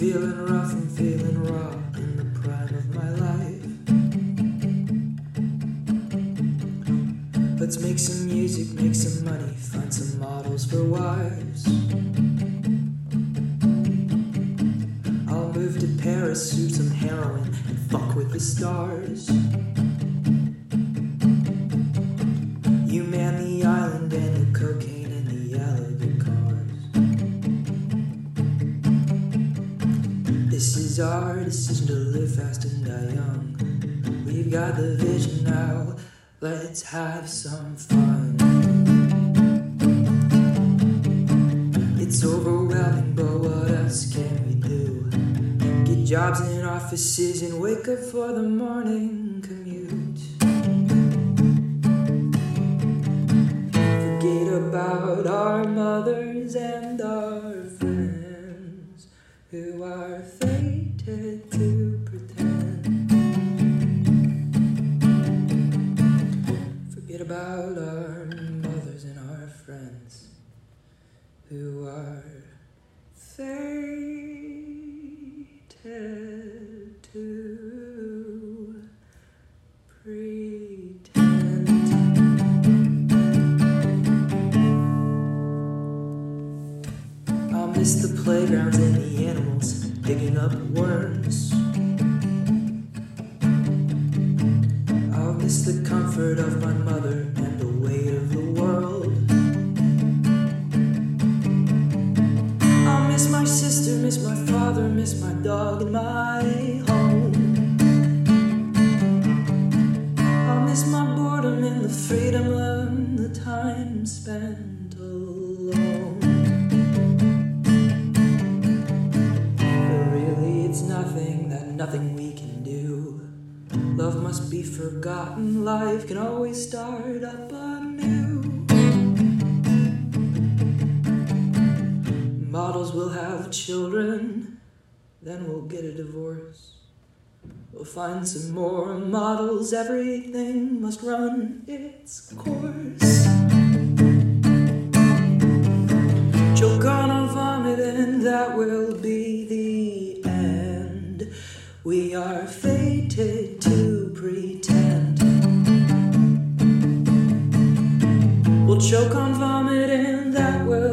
feeling rough, I'm feeling raw in the prime of my life. Let's make some music, make some money, find some models for wives. I'll move to Paris, shoot some heroin, and fuck with the stars. This is our decision to live fast and die young. We've got the vision now, let's have some fun. It's overwhelming, but what else can we do? Get jobs in offices and wake up for the morning commute. Forget about our mothers and our friends who are to pretend. Forget about our mothers and our friends who are fated to pretend. I'll miss the playgrounds and the animals digging up worms. I'll miss the comfort of my mother and the weight of the world. I'll miss my sister, miss my father, miss my dog and my home. I'll miss my boredom and the freedom and the time spent alone. Nothing we can do. Love must be forgotten, life can always start up anew. Models will have children, then we'll get a divorce. We'll find some more models, everything must run its course. are fated to pretend. We'll choke on vomit in that world.